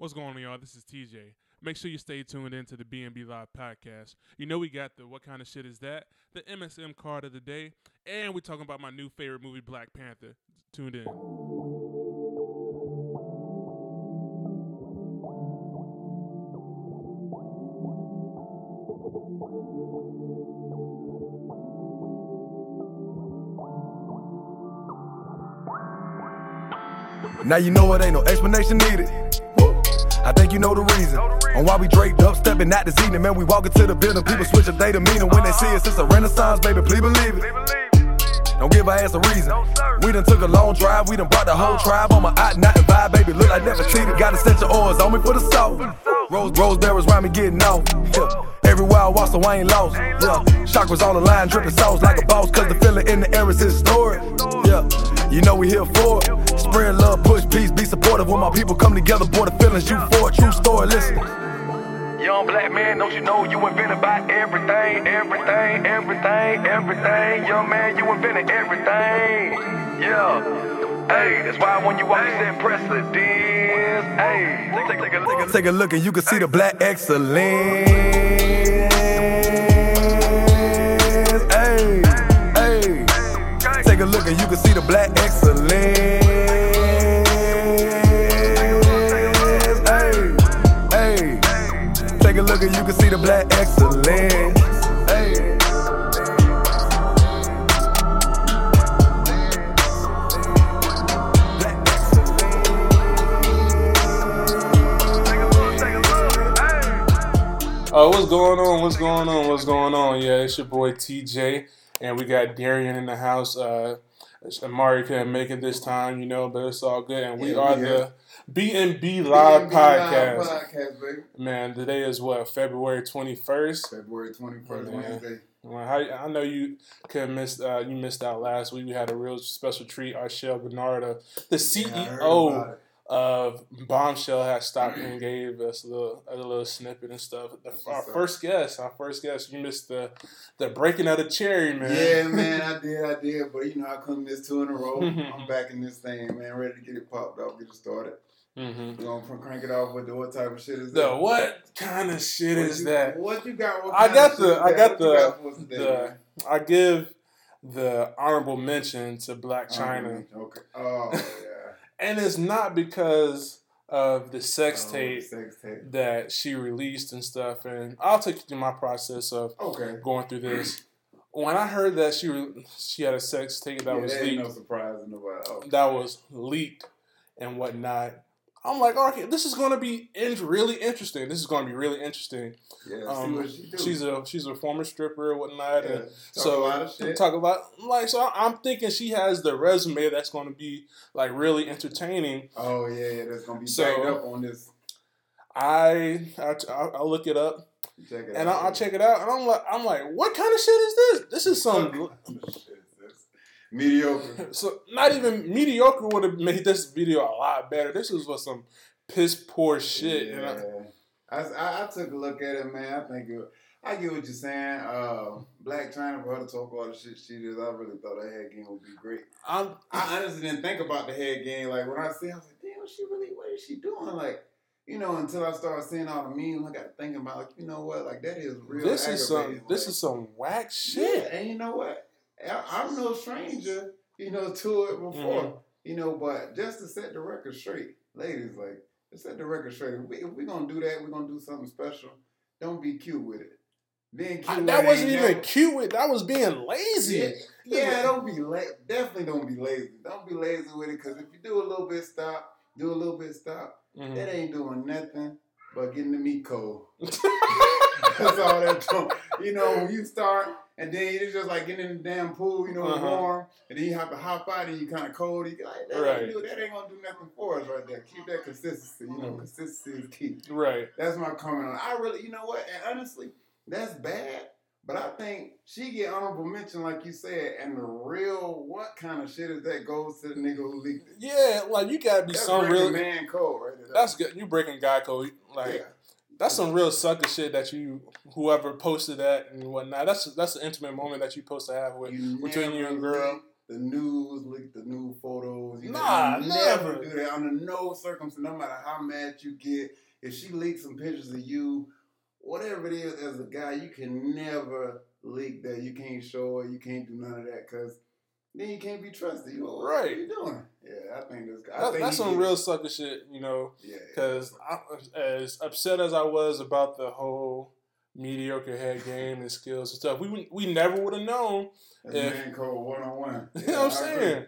What's going on, y'all? This is TJ. Make sure you stay tuned in to the BNB Live podcast. You know we got the what kind of shit is that? The MSM card of the day, and we're talking about my new favorite movie, Black Panther. Tuned in. Now you know it ain't no explanation needed. I think you know the reason. On why we draped up, stepping out this evening. Man, we walk into the building, people switch up their demeanor. When they see us, it's a renaissance, baby, please believe it. Don't give our ass a reason. We done took a long drive, we done brought the whole tribe on my out not vibe, baby. Look like never cheated. Got a set your oars on me for the soul. Rose, rose berries round me getting off. Yeah. Everywhere I walk, so I ain't lost. Yeah. Chakras the line, dripping sauce like a boss. Cause the feeling in the air is historic. Yeah. You know we here for it. Spread love, push peace, be supportive. When my people come together, boy, the feelings you for it. True story, listen. Young black man, don't you know you invented by everything, everything, everything, everything. Young man, you invented everything. Yeah. Hey, that's why when you walk, you set precedence. Hey, take, take, take a look. Take a look and you can see the black excellence. Hey, hey. Take a look and you can see the black excellence. Hey. Take a look and you can see the black excellence. Hey. Uh, what's going on? What's going on? What's going on? Yeah, it's your boy TJ, and we got Darian in the house. Uh, Amari couldn't make it this time, you know, but it's all good. And we Yeah, are we the BNB Live. Live podcast, baby. Man, today is what February twenty first. February 21st, Yeah. Wednesday. Well, I, I know you could miss uh, you missed out last week. We had a real special treat. Arshel Bernardo, the Yeah, I heard CEO it. of Bombshell, has stopped and gave us a little a little snippet and stuff. The, our first guest, our first guest, you missed the the breaking of the cherry, man. Yeah, man, I did, I did, but you know, I couldn't miss two in a row. I'm back in this thing, man, ready to get it popped off, get it started. Hmm We're gonna crank it off with the what type of shit is that? The what kind of shit What is you- that? What you got? What I got the I got the got for us today, the? I give the honorable mention to Blac Chyna. Okay. Oh, yeah. And it's not because of the sex Oh, tape Sex tape. that she released and stuff. And I'll take you through my process of Okay. going through this. When I heard that she re- she had a sex tape that yeah, was that leaked, no surprise to nobody. Oh, that was leaked and whatnot. I'm like, okay, this is going to be in- really interesting. This is going to be really interesting. yeah, Um, she she's a she's a former stripper and whatnot, yeah. and Talk so a lot of shit. talk about like so. I'm thinking she has the resume that's going to be like really entertaining. Oh yeah, yeah, that's gonna be So- backed up on this. I I I look it up Check it and out. I, I check it out, and I'm like I'm like, what kind of shit is this? This is some mediocre. so not even mediocre would have made this video a lot better. This is what some piss poor shit. Yeah. I, I, I, took a look at it, man. I think it, I get what you're saying. Uh, Blac Chyna for her to talk all the shit she did, I really thought her head game would be great. I'm I honestly didn't think about the head game. Like when I see, it, I was like, damn, she really, what is she doing? Like, you know, until I started seeing all the memes, I got to thinking about, like, you know what, like that is real. this is some aggravating. this Like, is some whack yeah, shit. and you know what? I'm no stranger, you know, to it before, Mhm. you know, but just to set the record straight, ladies, like, to set the record straight, if, we, gonna do that, we're gonna do something special. Don't be cute with it. Being cute I- that wasn't even never- cute. With, that was being lazy. Yeah, yeah, don't be la- definitely don't be lazy. Don't be lazy with it, because if you do a little bit stop, do a little bit stop, Mhm. that ain't doing nothing but getting the meat cold. That's all that. You know, when you start and then it's just like getting in the damn pool, you know, Uh-huh. warm, and then you have to hop out and you kind of cold. You like, that, Right. ain't do, that ain't gonna do nothing for us right there. Keep that consistency. You know, Mhm. consistency is key. Right. That's my comment on. it. I really, you know what? And honestly, that's bad. But I think she get honorable mention, like you said, and the real what kind of shit is that goes to the nigga who leaked it. Yeah, like you gotta be That's some real. man code right there. That's good. You breaking guy code. Like yeah. That's some real sucker shit that you whoever posted that and whatnot. That's that's an intimate moment that you supposed to have with You between you and girl. the news leak the new photos. You Nah, can never. do that under no circumstance. No matter how mad you get, if she leaks some pictures of you, whatever it is, as a guy, you can never leak that. You can't show it. You can't do none of that because then you can't be trusted. You know what Right. are you doing? Yeah, I think this guy. I That, think that's some did- real sucker shit, you know. Yeah. Because as upset as I was about the whole mediocre head game and skills and stuff, we we never would have known. That's Yeah. man code one on one. You know what I'm saying?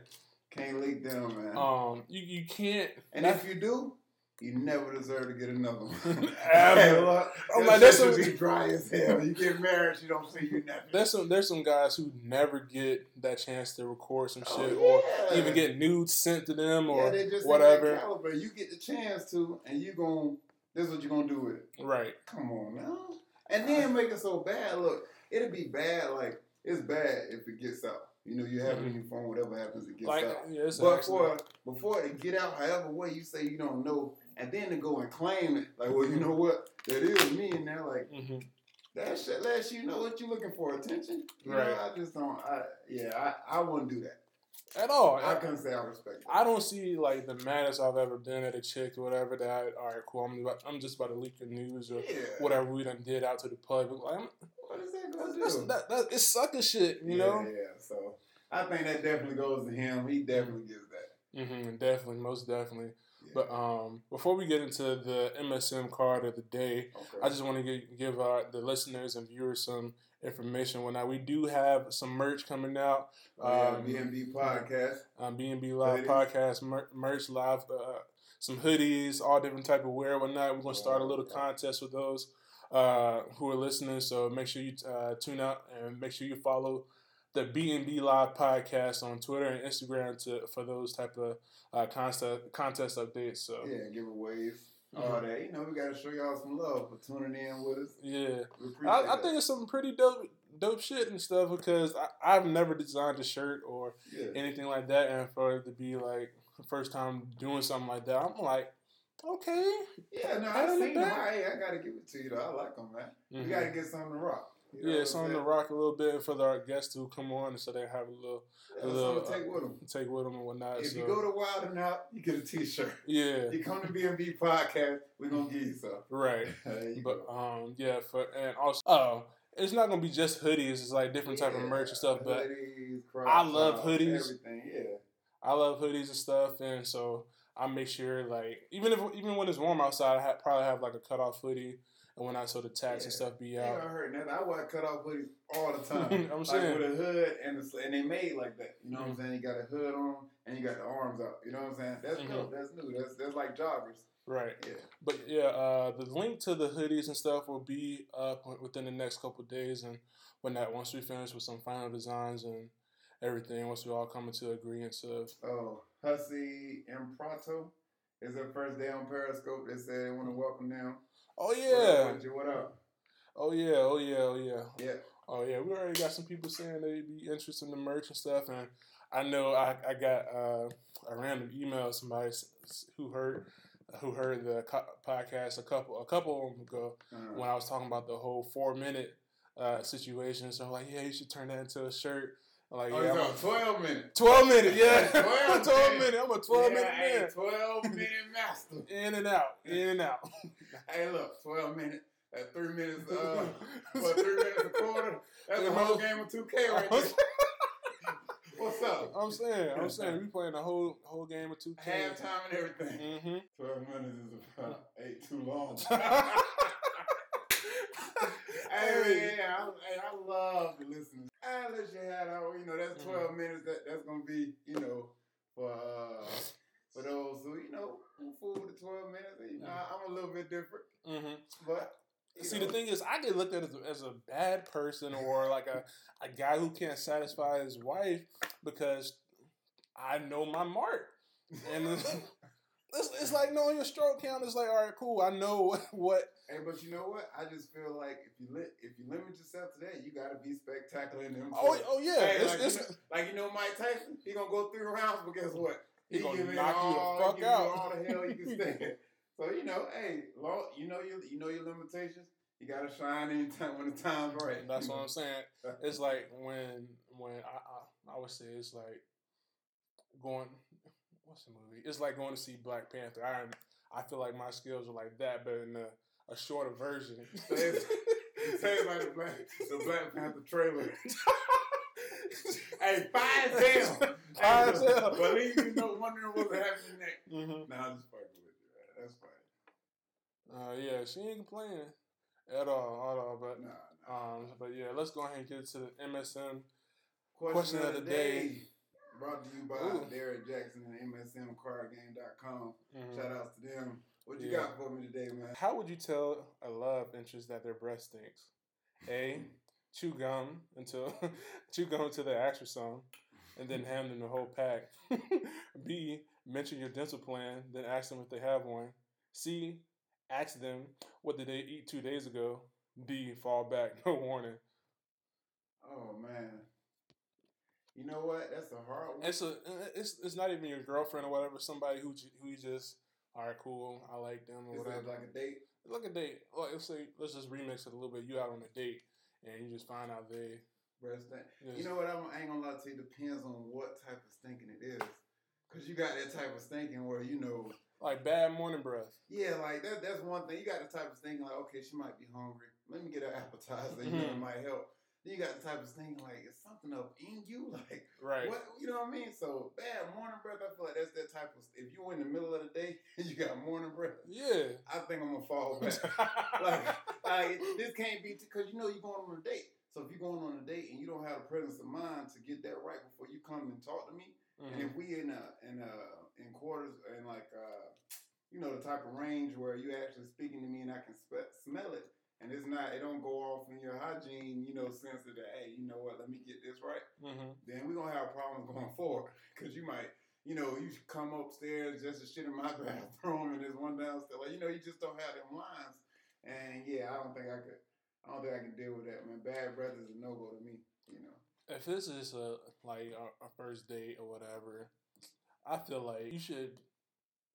Can't leak them, man. Um, you you can't. and if you do, you never deserve to get another one. Ever. Hey, look, I'm like, that's shit some- be dry as hell. You get married, you don't see you never. There's some there's some guys who never get that chance to record some Oh, shit or even get nudes sent to them or just whatever. Caliber. You get the chance to, and you gon' This is what you're gonna do with it. Right. Come on now. And then make it so bad. Look, it'll be bad. Like it's bad if it gets out. You know, you have it in mm-hmm. your phone. Whatever happens, it gets Like out. yeah, But for before it get out, however way you say you don't know, and then to go and claim it, like, well, you know what, that is me, and they're like, Mhm. that shit lets you know what you're looking for, attention. You Right. Know, I just don't. I yeah, I, I wouldn't do that. at all. I I, couldn't say I respect it. I don't see like the maddest I've ever been at a chick or whatever that all right, cool. I'm about, I'm just about to leak the news or yeah. whatever we done did out to the public. Like, I'm, What is that gonna that's, do? that, that, it's sucker shit, you yeah, know. Yeah. So I think that definitely goes to him. He definitely gives that. Mm-hmm, definitely, most definitely. But um, before we get into the MSM card of the day, okay. I just want to give, give our, the listeners and viewers some information. When now we do have some merch coming out, oh, um, yeah, BNB podcast. um, B&B Live Hoodies. podcast mer- merch live, uh, some hoodies, all different type of wear, whatnot. We're gonna start a little Oh, contest with those uh, who are listening. So make sure you uh, tune out and make sure you follow the B&B Live podcast on Twitter and Instagram to for those type of uh, contest contest updates. So Yeah, giveaways. Mhm. All that. You know, we gotta show y'all some love for tuning in with us. yeah. I, I think it's some pretty dope, dope shit and stuff because I, I've never designed a shirt or yeah. anything like that, and for it to be like the first time doing something like that, I'm like, okay, Yeah, no, I seen them. I, I gotta give it to you though. I like them, man. Mhm. We gotta get something to rock. You know yeah, what something I'm to rock a little bit for our guests to come on, so they have a little Yeah, a little, take with them. take with them and whatnot. If so you go to Wild and Out, you get a T-shirt. yeah, You come to B&B podcast, we're gonna give you some. right. But go. um, yeah, for and also, oh, it's not gonna be just hoodies. It's like different type of merch and stuff. But Hoodies, I love hoodies. Everything, yeah. I love hoodies and stuff, and so I make sure like even if even when it's warm outside, I ha- probably have like a cutoff hoodie, and when I saw the tats and stuff be Yeah, I out. heard that. I wear cut off hoodies all the time. I'm like saying. with a hood and the, and they made like that. You know what I'm Mhm. saying? You got a hood on and you got the arms out. You know what I'm saying? That's Mhm. dope. That's new. That's that's like joggers. Right. Yeah. But yeah, uh, the link to the hoodies and stuff will be up within the next couple days, and when that once we finish with some final designs and everything, once we all come into agreement of Oh, Hussey and Prato is their first day on Periscope. They said they want to welcome them. Oh What up yeah. What up? oh yeah, oh yeah, oh yeah, Yeah. oh yeah. We already got some people saying they'd be interested in the merch and stuff, and I know I, I got uh, a random email of somebody who heard who heard the co- podcast a couple a couple of them ago. Uh, when I was talking about the whole four minute uh, situation. So I'm like, yeah, you should turn that into a shirt. I'm like, oh, yeah, I'm on 12 minutes. 12 minute, yeah. 12 12 minute. minute. I'm a 12 minute man. Hey, 12 minute master. In and out, in and out. Hey, look, 12 minutes. At three minutes, uh, what, three minutes a quarter? That's a whole game of 2K right there. What's up? I'm saying, I'm saying, we playing the whole whole game of 2K. Halftime and everything. Mm-hmm. 12 minutes is about eight too long. Hey. Hey, yeah, I, hey, I love to listen. I let you have that. You know, that's Mm-hmm. 12 minutes. That that's gonna be, you know, for uh, for those who, you know, who fool the 12 minutes. You know, I'm a little bit different, Mm-hmm. but you See, know, the thing is, I get looked at as, as a bad person or like a, a guy who can't satisfy his wife because I know my mark. And it's, it's, it's like knowing your stroke count. It's like, all right, cool. I know what. Hey, but you know what? I just feel like if you li- if you limit yourself to that, you gotta be spectacular in them. Oh, oh yeah. Hey, it's, like, it's, you know, like you know Mike Tyson, he gonna go three rounds, but guess what? He gonna giving knock you the all, fuck give out. You all the hell you can stand. so you know, hey, long, you know your you know your limitations. You gotta shine anytime when the time's right. That's what? I'm saying. It's like when when I, I would say it's like going. What's the movie? It's like going to see Black Panther. I I feel like my skills are like that, but in a, a shorter version. It's- Say it like the Black, the Black Panther trailer. hey, fire sale. Fire sale. Believe you know, wondering what's happening next. hmm Nah, I'm just fucking with you. Man. That's funny. Uh, yeah, she ain't complaining at all, at all. But Nah, nah. um, but yeah, let's go ahead and get to the MSM. Question, Question of the the day. day. Brought to you by Ooh. Derek Jackson and MSMCardGame.com. Mhm. Shout outs to them. What you Yeah. got for me today, man? How would you tell a love interest that their breath stinks? A. Chew gum until chew gum until they ask for some, and then hand them the whole pack. B. Mention your dental plan, then ask them if they have one. C. Ask them what did they eat two days ago. D. Fall back, no warning. Oh man. You know what? That's a hard one. It's a it's it's not even your girlfriend or whatever. Somebody who who you just all right, cool. I like them or Is whatever. that like a date? Look at date. Like, let's say let's just remix it a little bit. You out on a date and you just find out they. Breast stank. You know what? I'm, I ain't gonna lie to you. Depends on what type of stinking it is. Cause you got that type of stinking where you know, like bad morning breath. yeah, like that. That's one thing. You got the type of stinking like, okay, she might be hungry. Let me get her appetizer. You know, it Mhm. might help. Then you got the type of thing like, it's something up in you? Like, Right. what? You know what I mean? So bad morning breath. I feel like that's that type of. If you in the middle of the day and you got morning breath, Yeah. I think I'm gonna fall back. like, like this can't be because you know you're going on a date. So if you're going on a date and you don't have the presence of mind to get that right before you come and talk to me, and Mhm. if we in a in a in quarters and like uh, you know the type of range where you actually speaking to me and I can spe- smell it, and it's not it don't go off in your hygiene, you know, sense of that. Hey, you know what? Let me get this right. Mhm. Then we're gonna have problems going forward because you might. You know, you should come upstairs just to shit in my bathroom, and there's one downstairs. Like, you know, you just don't have them lines. And yeah, I don't think I could. I don't think I can deal with that, man. Bad breath is a no go to me. You know. If this is a like a first date or whatever, I feel like you should.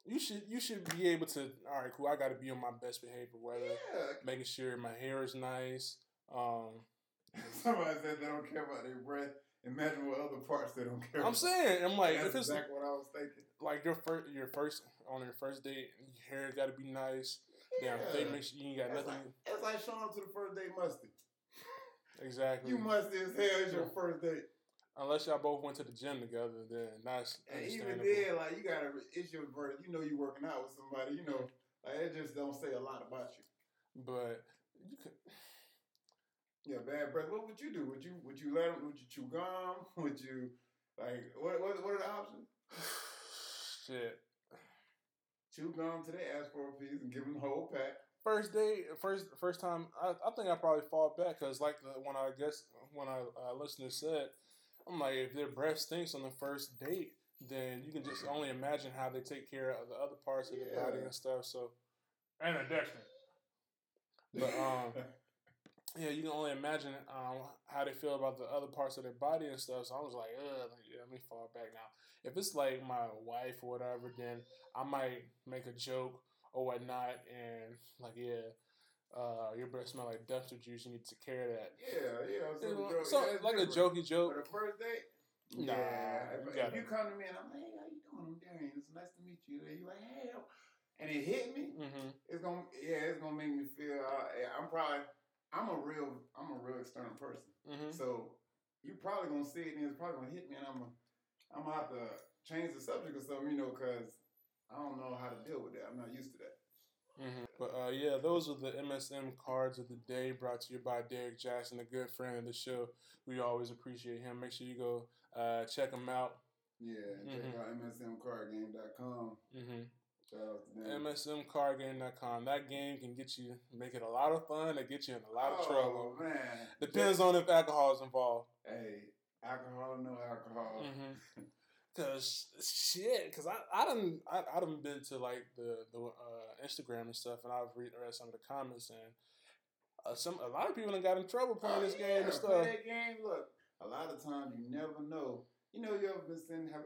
You should you should be able to. All right, cool. I got to be on my best behavior, whether Yeah. making sure my hair is nice. Um, Somebody said they don't care about their breath. Imagine what other parts they don't care. I'm about. saying, I'm like, That's if it's exactly what I was thinking. like your first, your first on your first date, your hair got to be nice. Damn, Yeah. they make sure you ain't got That's nothing. like, that's like showing up to the first date musty. Exactly. You musty as hell. It's your first date. Unless y'all both went to the gym together, then that's And even then, like you gotta, it's your birth. You know you working out with somebody. You know, like it just don't say a lot about you. But you could. Yeah, bad breath. What would you do? Would you would you let them? Would you chew gum? Would you like what? What, what are the options? Shit. Chew gum today, ask for a piece, and give them the whole pack. First date, first first time. I, I think I probably fall back because like the, one I guess when I uh, listener said, I'm like if their breath stinks on the first date, then you can just only imagine how they take care of the other parts of the body and stuff. So, And a Dexter. but um, yeah, you can only imagine um how they feel about the other parts of their body and stuff. So I was like, Ugh, yeah, let me fall back now. If it's like my wife or whatever, then I might make a joke or whatnot, and like, yeah, uh, your breath smell like dumpster juice. You need to take care of that. yeah, yeah. So, You know, joke- so yeah, it's like a jokey joke. For the first date, Nah, yeah. you If, if you come to me and I'm like, hey, how you doing? I'm Darian. It's nice to meet you. And you're like, hey, and it hit me. Mm-hmm. It's gonna, yeah, it's gonna make me feel. Uh, I'm probably, I'm a real, I'm a real external person. Mm-hmm. So you probably gonna see it and it's probably gonna hit me and I'm gonna, I'm gonna have to change the subject or something, you know, because I don't know how to deal with that. I'm not used to that. Mm-hmm. But uh, yeah, those are the MSM cards of the day brought to you by Derek Jackson, a good friend of the show. We always appreciate him. Make sure you go uh, check him out. Yeah, check Mhm. out msmcardgame.com. Mm-hmm. Shout out to. MSMcardgame.com. That game can get you, make it a lot of fun. It get you in a lot of oh, trouble. man. Depends on if alcohol is involved. Hey, alcohol, or no alcohol. Mm-hmm. Cause shit, cause I I done I, I done been to like the the uh, Instagram and stuff, and I've read, read some of the comments, and uh, some a lot of people done got in trouble playing this Oh, game yeah, and play stuff. that game. Look, a lot of times you never know. You know, you ever been sitting, have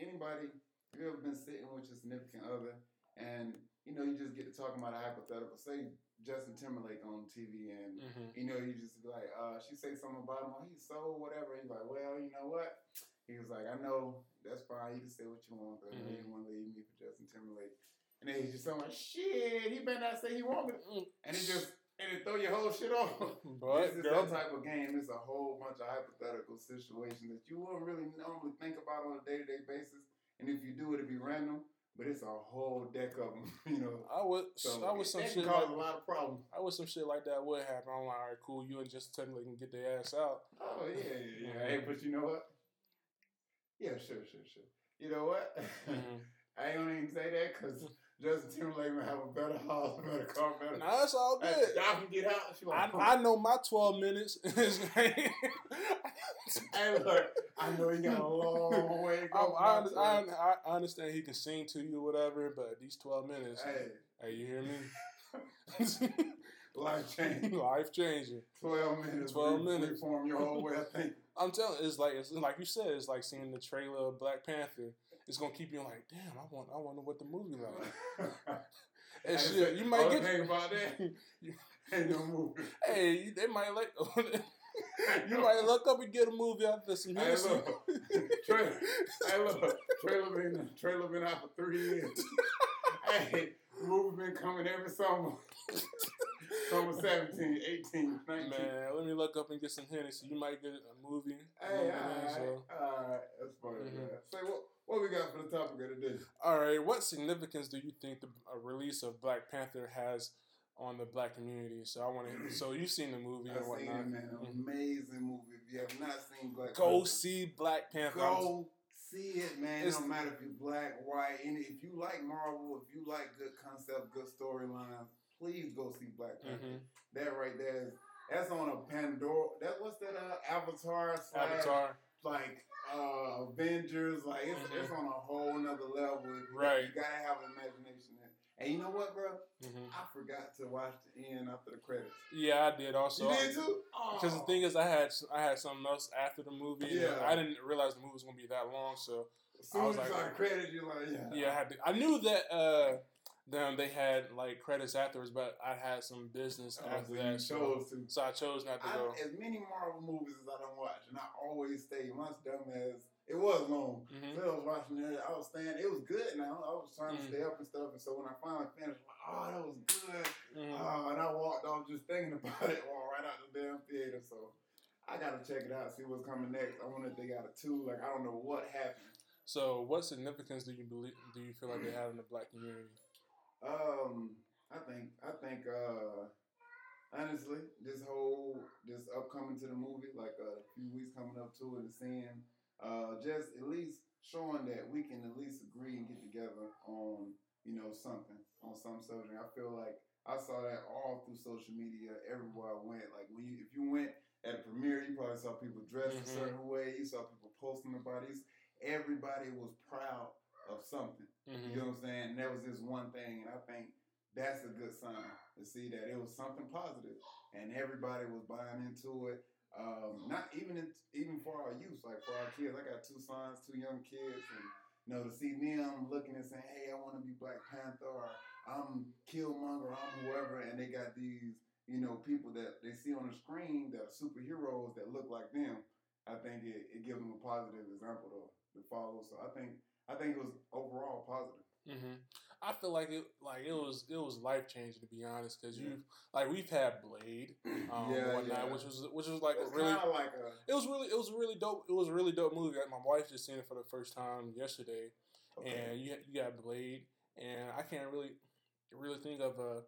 anybody, you ever been sitting with your significant other and you know, you just get to talking about a hypothetical. Say Justin Timberlake on TV, and Mhm. you know, you just be like, uh, she say something about him, oh, he's so whatever. He's like, well, you know what? He was like, I know that's fine. You can say what you want, but Mhm. you didn't want to leave me for Justin Timberlake. And then he's just so like, shit, he better not say he want me. And it just and it throw your whole shit off. But this is girl, that type of game. It's a whole bunch of hypothetical situations that you wouldn't really normally think about on a day to day basis. And if you do, it'd be random. But it's a whole deck of them, you know. I would, So I would some shit cause like, a lot of problems. I wish some shit like that would happen. I'm like, all right, cool. You and just Timberlake can get their ass out. Oh yeah, yeah, yeah. Hey, but you know what? Yeah, sure, sure, sure. You know what? Mhm. I ain't gonna even say that because Justin Timberlake will have a better house, better car, better. Nah, that's all good. y'all can get out. I, I know my 12 minutes. hey, look, I know you got a long way to go. I, I. I, I understand he can sing to you, whatever, but these 12 minutes, hey, Hey, you hear me? life change. Life changing. Twelve minutes. 12 re- minutes. Reform your whole way of thinking. I'm telling it's like it's like you said, it's like seeing the trailer of Black Panther. It's gonna keep you like, damn, I want I wonder what the movie like. And Hey, shit, you might get thing about that. Ain't no movie. hey, they might like you might look up and get a movie after some Hey, look. trailer. Hey, look. Trailer been trailer been out for three years. hey, movie been coming every summer. Summer 17, 18, 19. Man, let me look up and get some Hennessy. You might get a movie. Hey, all right, so. all right, that's funny. Mhm. man. Say what? What we got for the topic of the day? All right, what significance do you think the release of Black Panther has on the black community? So I want to. So you've seen the movie I've and seen whatnot. it, man. Mhm. Amazing movie. If you have not seen Black Panther Go Panther, see Black Panther. Go see it, man. It It's- don't matter if you're black, white, and if you like Marvel, if you like good concept, good storylines, please go see Black Panther. Mhm. That right there is that's on a Pandora. That what's that? Uh, Avatar slash Avatar. like uh, Avengers. Like it's, Mhm. it's on a whole nother level. Right. You gotta have an imagination. There. And you know what, bro? hmm I forgot to watch the end after the credits. Yeah, I did also. you did too? Because the Oh. thing is, I had I had something else after the movie. Yeah. I didn't realize the movie was gonna be that long. So as soon I as was you like- saw the you're like, yeah. yeah, I had to, I knew that uh, them they had like credits afterwards, but I had some business Oh, after so that. So, to. so I chose not to I, go. as many Marvel movies as I don't watch, and I always stay. My dumb as it was long. Mhm. So I was watching it. I was staying. It was good. Now I was trying to Mhm. stay up and stuff. And so when I finally finished, I'm like, oh, that was good. Mhm. Oh, and I walked off just thinking about it. Walked right out the damn theater. So I gotta check it out. See what's coming next. I wonder if they got a two. Like I don't know what happened. So, what significance do you believe? Do you feel like they have in the black community? Um, I think I think uh honestly, this whole this upcoming to the movie, like uh, a few weeks coming up to it and seeing uh just at least showing that we can at least agree and get together on, you know, something, on some subject. I feel like I saw that all through social media everywhere I went. Like when you if you went at a premiere, you probably saw people dressed Mhm. a certain way, you saw people posting about it. Everybody was proud of something. Mhm. You know what I'm saying? And that was just one thing, and I think that's a good sign to see that it was something positive, and everybody was buying into it. Um, not even in, even for our youth, like for our kids. I got two sons, two young kids, and you know to see them looking and saying, "Hey, I want to be Black Panther," or "I'm Killmonger," or "I'm whoever," and they got these you know people that they see on the screen that are superheroes that look like them. I think it, it gives them a positive example to, to follow. So I think I think it was overall positive. hmm I feel like it, like it was, it was life changing to be honest, because Yeah. you, like we've had Blade, um, Yeah, whatnot, yeah. which was, which was like a really, like a it was really, it was a really dope, it was a really dope movie. Like, my wife just seen it for the first time yesterday, and you, you got Blade, and I can't really, really think of a,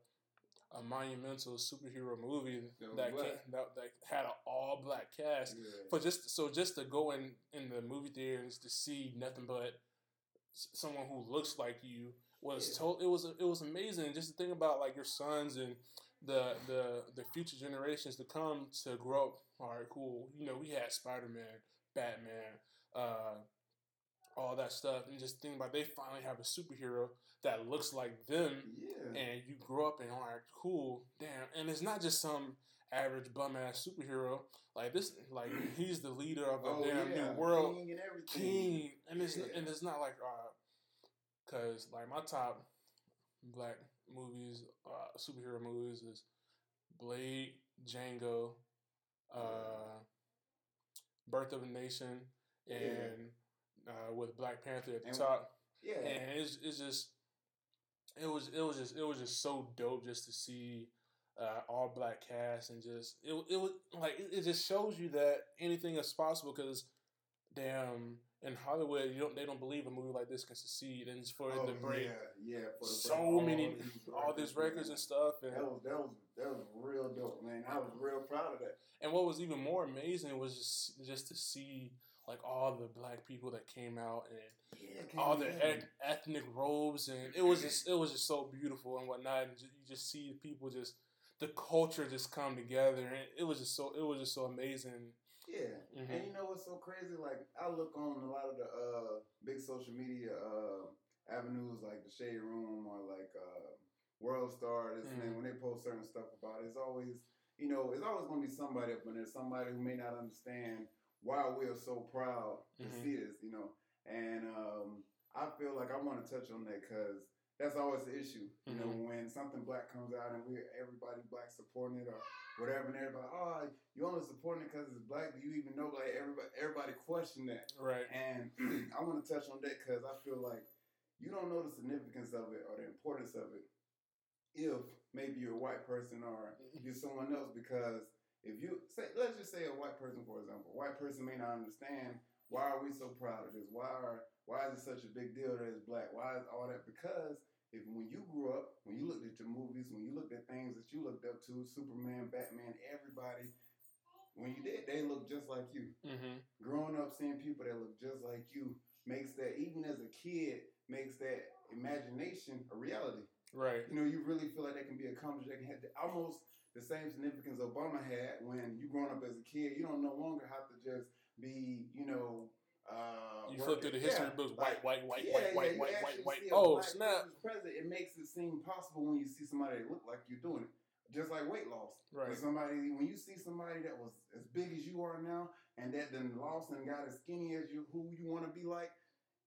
a monumental superhero movie That that came, that, that had an all black cast. yeah. But just so just to go in in the movie theaters to see nothing but someone who looks like you was Yeah. told it was it was amazing just to think about like your sons and the the the future generations to come to grow up. All right, cool. You know, we had Spider Man, Batman, uh, all that stuff, and just think about they finally have a superhero that looks like them yeah. and you grow up and all right, cool, damn. And it's not just some average bum ass superhero. Like this, like he's the leader of a oh damn yeah, new world, King and everything. king. And it's Yeah. and it's not like uh, cause like my top black movies, uh, superhero movies is Blade, Django, uh, Birth of a Nation, and uh, with Black Panther at the And- top. Yeah. And it's it's just it was it was just it was just so dope just to see uh, all black cast and just it it was like it, it just shows you that anything is possible because damn in Hollywood you don't they don't believe a movie like this can succeed and it's for it Oh, to break yeah, yeah. For the so break all many these all these records and stuff and That was that was that was real dope, man. I was real proud of that. and what was even more amazing was just just to see like all the black people that came out and Yeah, all came their ethnic robes and it was just it was just so beautiful and whatnot and you just see people just the culture just come together and it was just so it was just so amazing Yeah, Mhm. and you know what's so crazy? Like I look on a lot of the uh, big social media uh, avenues, like the Shade Room or like uh, World Star. This and when they post certain stuff about it, it's always you know it's always going to be somebody up in there, somebody who may not understand why we are so proud to Mhm. see this. You know, and um, I feel like I want to touch on that because. That's always the issue, you know. Mhm. When something black comes out and we everybody black supporting it, or whatever, and everybody, oh, you only supporting it because it's black. Do you even know? Like everybody, everybody question that, right and I want to touch on that because I feel like you don't know the significance of it or the importance of it if maybe you're a white person or you're someone else. Because if you say, let's just say a white person, for example, a white person may not understand why are we so proud of this? Why are why is it such a big deal that it's black? Why is all that? Because if when you grew up, when you looked at your movies, when you looked at things that you looked up to, Superman, Batman, everybody, when you did, they looked just like you. mm-hmm. Growing up, seeing people that look just like you makes that, even as a kid, makes that imagination a reality. right You know, you really feel like that can be a accomplished. That can have the, almost the same significance Obama had when you growing up as a kid. You don't no longer have to just be, you know, uh, you flip through the history yeah, books like- white white white yeah, white yeah, white you white white white oh snap Present, it makes it seem possible when you see somebody that look like you're doing it. Just like weight loss. right When somebody, when you see somebody that was as big as you are now, and that then lost and got as skinny as you, who you want to be like,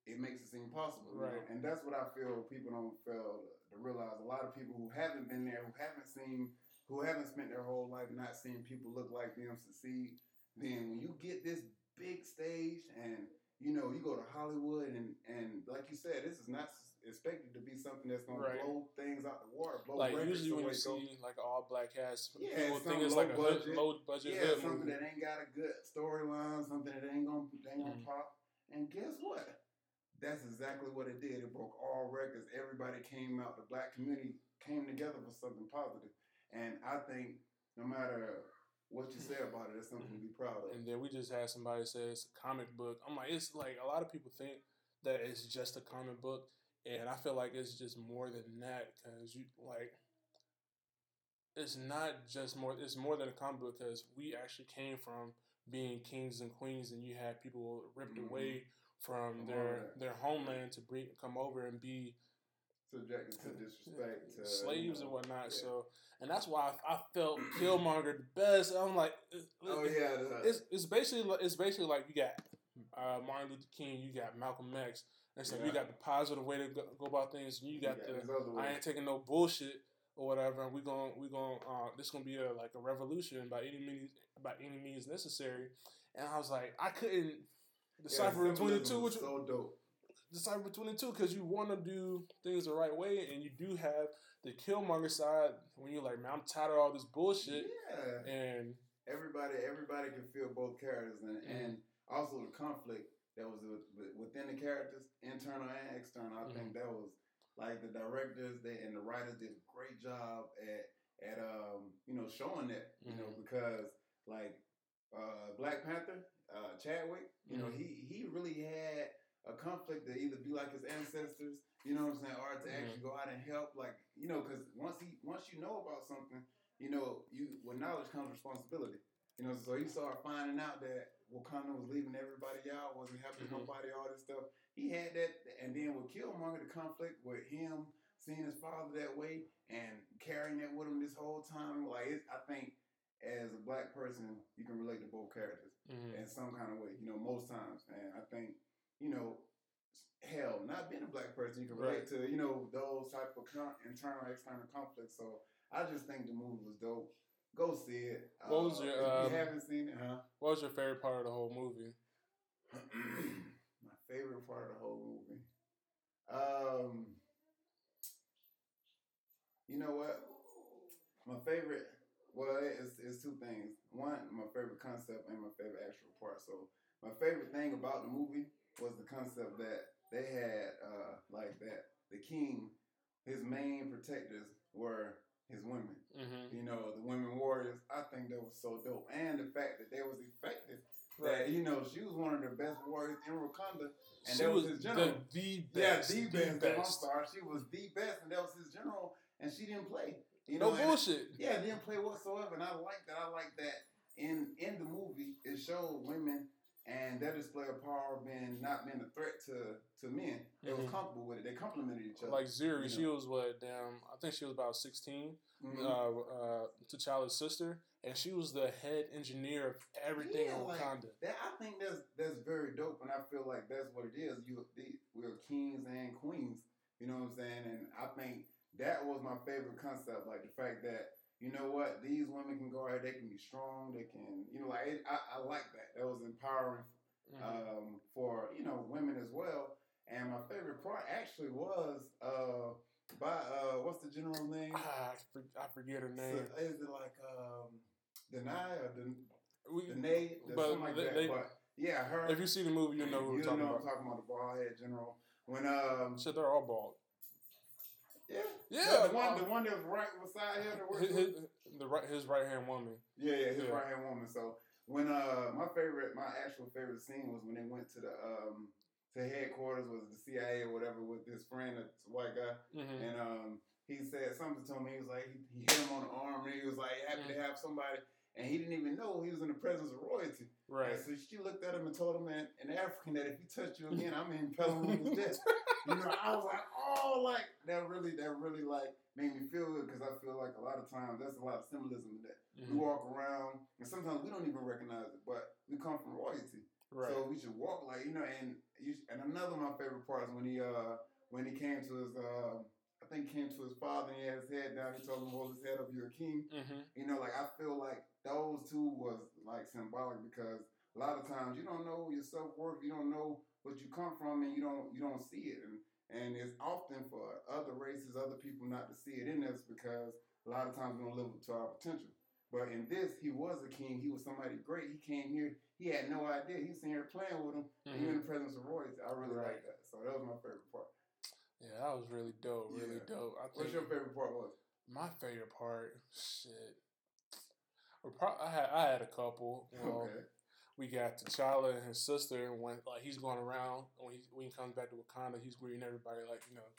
it makes it seem possible. you know? Right. And that's what I feel people don't fail to realize. A lot of people who haven't been there, who haven't seen, who haven't spent their whole life not seeing people look like them succeed. Then when you get this big stage and you know you go to Hollywood and and like you said, this is not expected to be something that's gonna Right. blow things out the water. Blow like usually when you see like all black cast Yeah, people it's think it's something like a low hood, budget. low budget yeah, something movie that ain't got a good storyline, something that ain't gonna ain't gonna Mhm. pop. And guess what? That's exactly what it did. It broke all records. Everybody came out. The black community came together for something positive. And I think no matter what you say about it, it's something to be proud of. and then we just had somebody say it's a comic book. I'm like, it's like a lot of people think that it's just a comic book, and I feel like it's just more than that because you like, it's not just more. It's more than a comic book because we actually came from being kings and queens, and you had people ripped Mhm. away from From their their homeland to bring come over and be Subjected to disrespect, to, slaves you and whatnot. yeah. So, and that's why I, I felt Killmonger the best. I'm like, Oh it- yeah, the- it's it's basically it's basically like you got uh, Martin Luther King, you got Malcolm X, and so you got the positive way to go, go about things, and you got this the. I ain't taking no bullshit or whatever. And we going we going uh, this gonna be a like a revolution by any means by any means necessary. And I was like, I couldn't Yeah, decipher between the symbolism two. was Which, so dope. Decipher between the two because you want to do things the right way, and you do have the Killmonger side when you're like, man, I'm tired of all this bullshit, Yeah. and everybody everybody can feel both characters and, Mhm. and also the conflict that was with, with- within the characters internal and external i think that was like the directors they, and the writers did a great job at at um you know showing that you know Mhm. because like uh black panther uh chadwick you know Mhm. he he really had a conflict to either be like his ancestors you know what i'm saying or to Mhm. actually go out and help like you know because once he once you know about something you know, you with knowledge comes responsibility. You know, so he started finding out that Wakanda was leaving everybody out, wasn't helping Mhm. nobody, all this stuff. He had that, and then with Killmonger, the conflict with him seeing his father that way and carrying that with him this whole time. Like, I think as a black person, you can relate to both characters Mhm. in some kind of way. You know, most times, and I think you know, hell, not being a black person, you can Right. relate to you know those type of con- internal external conflicts. So I just think the movie was dope. Go see it. What was Uh, your, if um, you haven't seen it, huh? What was your favorite part of the whole movie? My favorite part of the whole movie. Um, you know what? My favorite. Well, it's, it's two things. One, my favorite concept and my favorite actual part. So my favorite thing about the movie was the concept that they had, uh, like that the king, his main protectors were his women Mm-hmm. you know, the women warriors. I think that was so dope, and the fact that they was effective. Right. That you know, she was one of the best warriors in Wakanda, and she that was was his the, general. the yeah, best. the the best. I'm best. sorry, she was the best, and that was his general, and she didn't play. You No know, and- bullshit. yeah, didn't play whatsoever, and I like that. I like that in in the movie it showed women and their display of power being not being a threat to to men. They was Mhm. comfortable with it. They complimented each other. Like Zuri, you she was what? Damn, I think she was about 16 Mhm. uh, uh, T'Challa's sister, and she was the head engineer of everything Yeah, in like, Wakanda. That I think that's that's very dope, and I feel like that's what it is. You, the, we're kings and queens. You know what I'm saying? And I think that was my favorite concept, like the fact that you know what these women can go out, they can be strong, they can, you know, like it, I, I like that. That was empowering Mhm. um, for you know women as well. And my favorite part actually was uh, by uh, what's the general name? ah, I, I forget her name. So, is it like um, Denai or Den- we, Danae? but something like they- that. they- but yeah, her. if you see the movie, you know who you we're know talking I'm about. talking about the bald head general. When um Shit, they're all bald. Yeah Yeah, the one um, the one that was right beside him His, his, the right, his right hand woman. yeah yeah his yeah. right hand woman. So when uh my favorite my actual favorite scene was when they went to the um to headquarters was the CIA or whatever with this friend a white guy hmm and um he said something to me. He was like he, he hit him on the arm and he was like happy Mm. to have somebody. And he didn't even know he was in the presence of royalty. Right. And so she looked at him and told him in, in African that if he touched you again, I'm impelling on his desk. You know, I was like, oh, like that really, that really like made me feel good because I feel like a lot of times that's a lot of symbolism in that. We Mhm. walk around and sometimes we don't even recognize it, but we come from royalty, Right. so we should walk like you know. And you, and another of my favorite parts when he uh when he came to his uh I think came to his father and he had his head down. He told him hold his head up, you're a king. hmm You know, like I feel like those two was like symbolic because a lot of times you don't know your self worth, you don't know what you come from, and you don't you don't see it, and and it's often for other races, other people not to see it in us because a lot of times we don't live up to our potential. But in this, he was a king. He was somebody great. He came here. He had no idea. He was sitting here playing with him. And you're in the mm-hmm. presence of royalty. I really Right. like that. So that was my favorite part. Yeah, that was really dope. Really Yeah. dope. I What's your favorite part? Was my favorite part, shit. Pro- I had I had a couple. Okay. we got T'Challa and his sister, and when like he's going around when he when he comes back to Wakanda, he's greeting everybody like you know,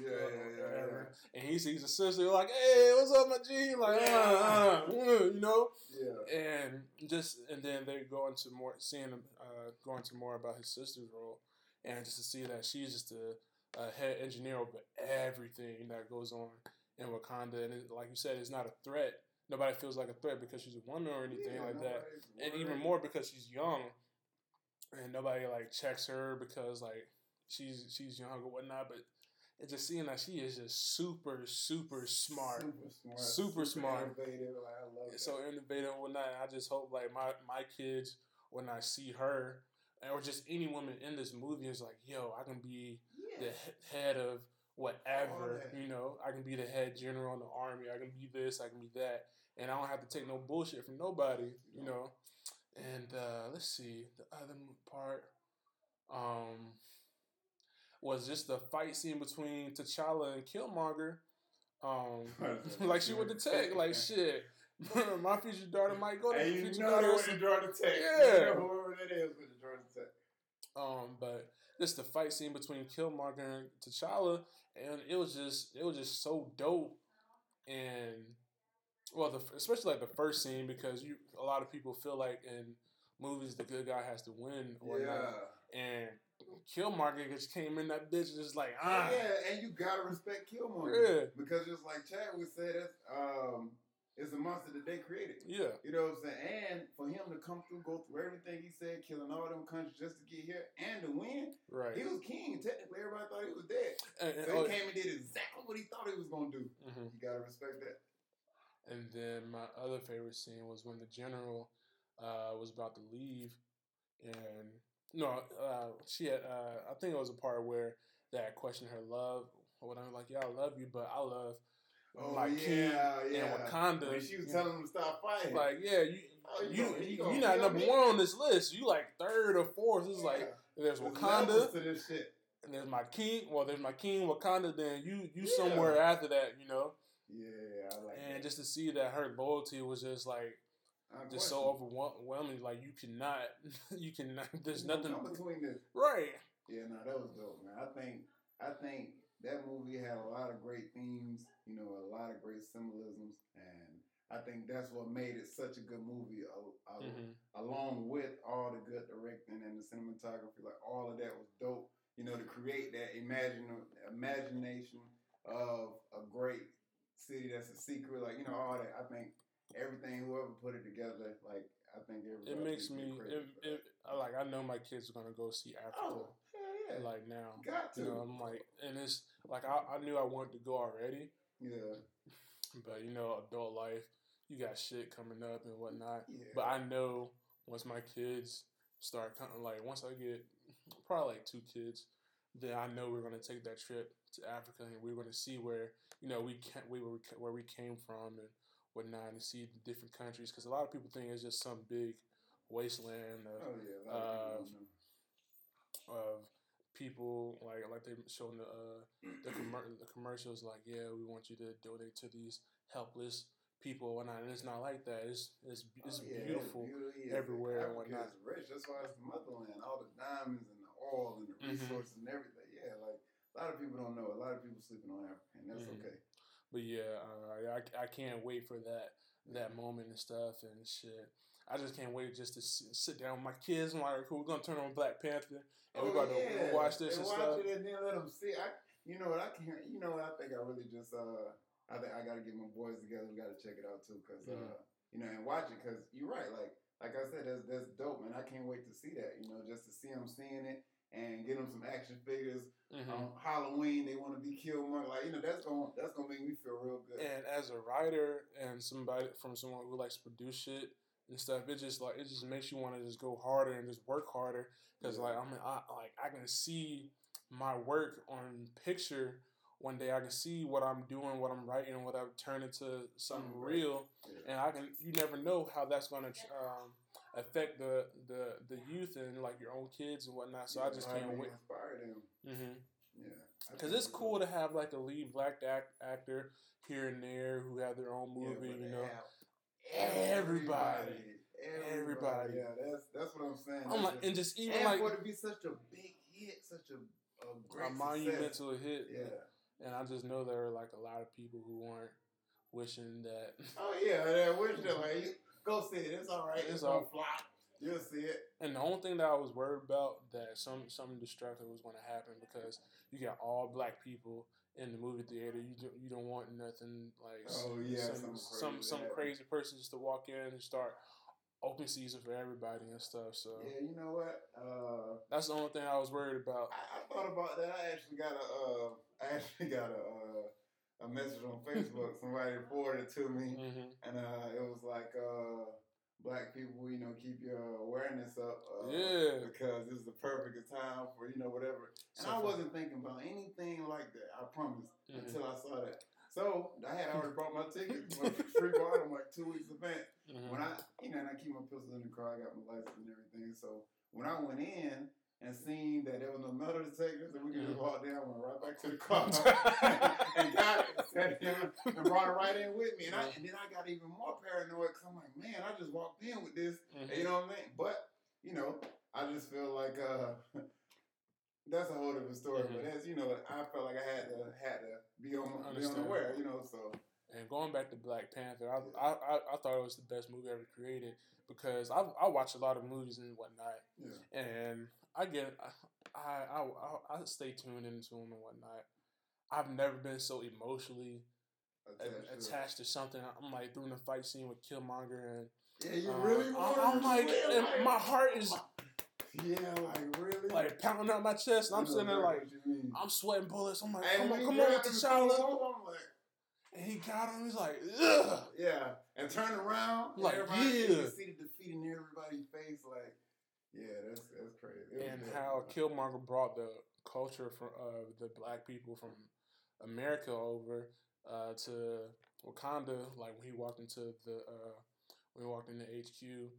Yeah, yeah, yeah, yeah. And he sees his sister like, "Hey, what's up, my G?" Like, Yeah. uh, uh, uh, you know. Yeah. And just and then they go into more seeing him uh, go into more about his sister's role, and just to see that she's just a, a head engineer over everything that goes on in Wakanda, and it, like you said, it's not a threat. Nobody feels like a threat because she's a woman or anything Yeah, like that and even more because she's young, and nobody like checks her because like she's she's young or whatnot. But it's just seeing that she is just super super smart, super smart, Super smart. innovative. Like, I love that. so innovative and whatnot. I just hope like my my kids when I see her or just any woman in this movie is like, yo, I can be the yeah. he- head of whatever, you know. I can be the head general in the army. I can be this. I can be that, and I don't have to take no bullshit from nobody, you know. And uh, let's see the other part. Um, was just the fight scene between T'Challa and Killmonger. Um, like she to tech, like shit. My future daughter might go to Hey, you future know daughter. went to some- Georgia Tech. Yeah. You know whoever that is with the Georgia Tech. Um, but just the fight scene between Killmonger and T'Challa, and it was just it was just so dope, and well, the, especially like the first scene because you a lot of people feel like in movies the good guy has to win or Yeah. not, and Killmonger just came in that bitch and just like ah Yeah, and you gotta respect Killmonger. Yeah. Because just like Chadwick said, it's um it's a monster that they created. yeah You know what I'm saying? And for him to come through, go through everything he said, killing all them countries just to get here and to win. Right. He was king. Technically, everybody thought he was dead. And, and- So oh, he came and did exactly what he thought he was gonna do. mhm. You gotta respect that. And then my other favorite scene was when the general uh, was about to leave, and no, uh, she had. Uh, I think it was a part where they questioned her love. When I'm like, yeah, I love you, but I love Oh my yeah, king yeah. and Wakanda. When she was telling him to stop fighting. like, yeah, you. Oh, You, you, you're not number me? one on this list. You like third or fourth. It's like Yeah. there's There's Wakanda, levels to this shit. and there's my king. Well, there's my king Wakanda. Then you you Yeah. somewhere after that, you know. Yeah, like And just to see that her loyalty was just like just so overwhelming. Like you cannot, you cannot. There's nothing. between this. Right. Yeah, no, that was dope, man. I think I think that movie had a lot of great themes, you know, a lot of great symbolisms, and I think that's what made it such a good movie. al- al- hmm Along with all the good directing and the cinematography, like all of that was dope. You know, to create that imagine imagination of a great city that's a secret, like you know, all that. I think everything, whoever put it together, like I think It makes me. It, it, like. I know my kids are gonna go see Africa. oh, hell yeah, Like now. got to. You know, I'm like, and it's like I, I knew I wanted to go already, yeah, but you know, adult life, you got shit coming up and whatnot. yeah. But I know once my kids start coming, like once I get probably like two kids, then I know we're gonna take that trip to Africa and we're gonna see where you know we can't we were where we came from and whatnot and see the different countries because a lot of people think it's just some big wasteland of, Oh yeah, of people of people like like they showing the uh, the, commer- the commercials like yeah we want you to donate to these helpless people and whatnot and it's not like that it's it's, it's Oh, yeah, beautiful everywhere and whatnot. is rich. That's why it's the motherland. All the diamonds and the oil and the Mhm. resources and everything. A lot of people don't know. A lot of people sleeping on Africa, and that's Mhm. okay. But yeah, uh, I, I can't wait for that that moment and stuff and shit. I just can't wait just to sit, sit down with my kids and like, cool, we're gonna turn on Black Panther and we're Oh, gonna yeah. watch this and watch stuff. it and then let them see. I, you know what? I can't. You know what? I think I really just. uh I think I got to get my boys together. We got to check it out too, because Mhm. uh, you know, and watch it. Because you're right. Like like I said, that's that's dope, man. I can't wait to see that. You know, just to see them seeing it and get them some action figures. Mhm. on Halloween they want to be Killmonger. Like you know, that's gonna that's gonna make me feel real good. And as a writer and somebody from someone who likes to produce shit and stuff, it just like it just makes you want to just go harder and just work harder because Yeah. like I mean I like I can see my work on picture one day. I can see what I'm doing, what I'm writing, what I've turned into something great. real, Yeah. and I can you never know how that's gonna um, affect the the the youth and like your own kids and whatnot. So I just can't wait. Inspire them. hmm Yeah, Because it's cool to have like a lead black act- actor here and there who have their own movie, but you know. Everybody. everybody, Everybody. Yeah, that's that's what I'm saying. I'm like, just- and just even and like for it to be such a big hit, such a, a great a monumental hit. Yeah. And I just know there are like a lot of people who aren't wishing that. Oh yeah, yeah. Wish them like go see it. It's all right. It's It's, all- fly. You'll see it. And the only thing that I was worried about that some something destructive was going to happen because you got all black people in the movie theater. You don't, you don't want nothing like Oh, yeah, some some crazy some crazy person just to walk in and start open season for everybody and stuff. So Yeah, you know what? Uh, that's the only thing I was worried about. I, I thought about that. I actually got a, uh, I actually got a, uh, a message on Facebook. Somebody forwarded to me, hmm and uh, it was like, uh, "Black people, you know, keep your awareness up, uh, Yeah. because this is the perfect time for you know whatever." And So I wasn't thinking about anything like that. I promise Mhm. until I saw that. So I had already bought my ticket for free bottom like two weeks advance. Mhm. When I, you know, and I keep my pistols in the car, I got my license and everything. So when I went in and seen that there was no metal detectors, and we could just Mhm. walk down, went right back to the car and got it, and brought it right in with me. And, I, and then I got even more paranoid because I'm like, man, I just walked in with this. Mhm. You know what I mean? But you know, I just feel like uh, that's a whole different story. Mhm. But as you know, I felt like I had to had to be on be unaware. You know, so And going back to Black Panther, I, I, I, I thought it was the best movie ever created because I, I watch a lot of movies and whatnot, yeah. and I get I I, I, I stay tuned into them and whatnot. I've never been so emotionally a- Attached to attached to something. I'm like during the fight scene with Killmonger and Yeah, you Uh, really I'm to like, like- my heart is Yeah, like really. like pounding out my chest, and I'm sitting there like, what you mean. I'm sweating bullets. I'm like, And come when on, he come on, T'Challa. Like, And he got him. He's like, ugh. yeah, and turn around, Like, yeah. you see the defeat in everybody's face, like, yeah, that's that's crazy. It and dope, how. Killmonger brought the culture from uh, the black people from America over uh, to Wakanda. Like when he walked into the uh, when he walked into HQ,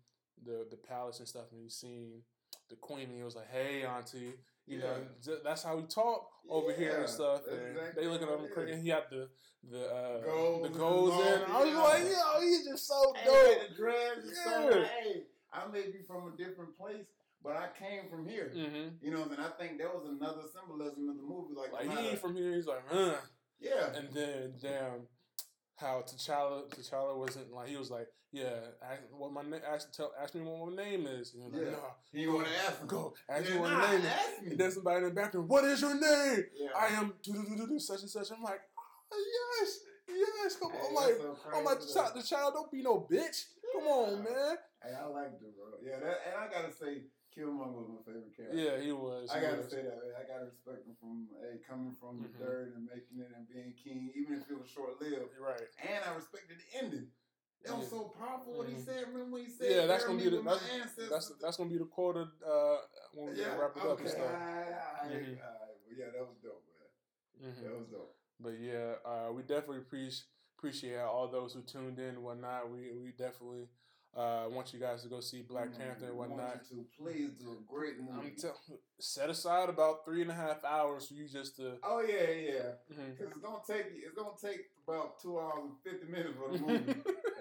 the the palace and stuff, and he seen the queen, and he was like, "Hey, auntie." You know, Yeah. th- that's how we talk over here and stuff. And exactly they looking at him it crazy. is. And he had the the uh, Gold the and golds in. I was yeah. like, yo, he's just so Hey, dope. the dreads is so Yeah. hey, I may be from a different place, but I came from here. hmm You know, and I think that was another symbolism of the movie. Like, Like he ain't from here. He's like, huh. yeah, And then damn, how T'Challa T'Challa wasn't like he was like, yeah, ask, what my name ask tell ask me what my name is. And he was like, Yeah. no, he want to ask him. go ask Yeah, me what nah, my name is. ask me. And then somebody in the background, what is your name? Yeah. I am do do do do such and such. I'm like, oh, yes, yes. Come Hey, on, I'm like, so I'm like the child, don't be no bitch. Come on, man. Hey, I liked it, bro. Yeah, that, and I gotta say, Killmonger was my favorite character. Yeah, he was. I he gotta was. say that. Man. I gotta respect him from hey coming from Mhm. the dirt and making it and being king, even if it was short lived. Right. And I respected the ending. That was so powerful what he Mhm. said. Remember when he said, Yeah, that's gonna be the that's, that's that's gonna be the quote uh when we yeah, wrap it up and stuff. Alright, Mhm. alright. Well, yeah, that was dope, man. Mhm. That was dope. But yeah, uh, we definitely appreciate appreciate all those who tuned in and whatnot. We we definitely uh, want you guys to go see Black Mm, Panther and whatnot. to please do a great movie. I'm tell set aside about three and a half hours for you just to. oh yeah, yeah. Because it's gonna take it's gonna take about two hours and fifty minutes for the movie,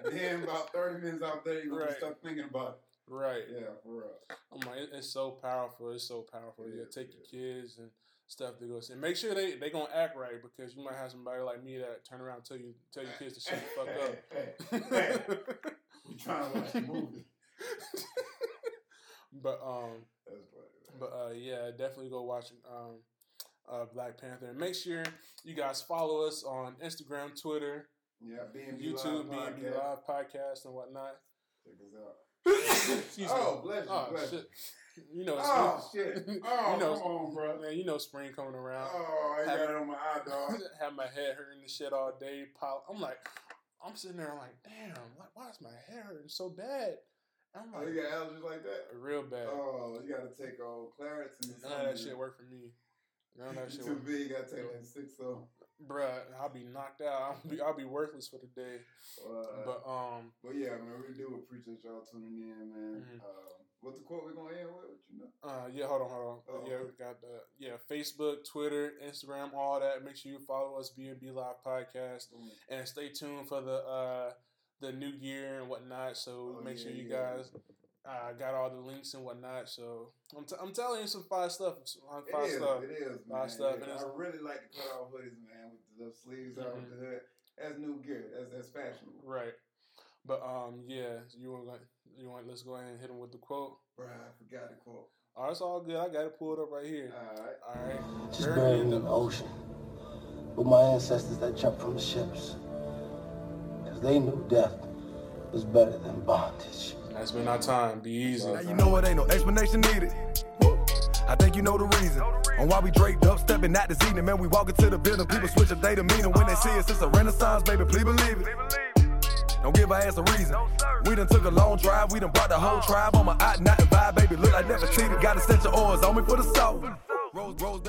and then about thirty minutes out there, you're gonna Right. start thinking about it. right. Yeah, for real. I'm like, it's so powerful. It's so powerful. It Yeah, is, take it your kids and stuff to go see. Make sure they they gonna act right because you might have somebody like me that turn around and tell you tell your kids to shut the fuck Hey, hey, up. We trying to watch a movie. but um. That's funny. But uh, yeah, definitely go watch um, uh, Black Panther and make sure you guys follow us on Instagram, Twitter, yeah, B&B YouTube, Live Podcast. Live podcast and whatnot. Check us out. Oh, bless you, Oh bless you. shit! You know, Oh shit! you Oh, know, come on, bro. man. You know, spring coming around. Oh, I got it on my eye, dog. have my head hurting and shit all day. Pile. I'm like, I'm sitting there. I'm like, damn. Like, why is my hair hurting so bad? I'm like, Oh, you got allergies like that? real bad. Oh, you gotta take old Claritin. None of that shit work for me. None of that shit Too big. I take like six of them. Bruh, I'll be knocked out. I'll be, I'll be worthless for the day. Uh, But um, But yeah, man, we do appreciate y'all tuning in, man. Mhm. Um, what's the quote we're gonna end with? What you know? uh, yeah, hold on, hold on. Oh, yeah, okay. we got the yeah, Facebook, Twitter, Instagram, all that. Make sure you follow us, B&B Live Podcast, Boom. and stay tuned for the uh the new year and whatnot. So Oh, make yeah, sure you yeah. guys uh got all the links and whatnot. So I'm, t- I'm telling you some fire stuff, some It fire is, stuff. it is, man. of stuff, Yeah, and I really like the cut off hoodies, man, the sleeves out Mhm. with the hood. That's new gear. That's that's fashionable. Right. But um, yeah, you want you want let's go ahead and hit him with the quote. Bruh, I forgot the quote. Oh, it's all good. I got it pulled up right here. All right. All right. Just Buried buried in me in the ocean with my ancestors that jumped from the ships. Because they knew death was better than bondage. That's been our time. Be easy. Now you know it ain't no explanation needed. Think you know the reason on why we draped up, stepping out this evening. Man, we walk into the building, people switch up their demeanor when they see us. It's a renaissance, baby. Please believe it. Don't give our ass a reason. We done took a long drive, we done brought the whole tribe on my out out and vibe, baby. Look I never cheated. Set your oars on me for the soul. Rose, rose.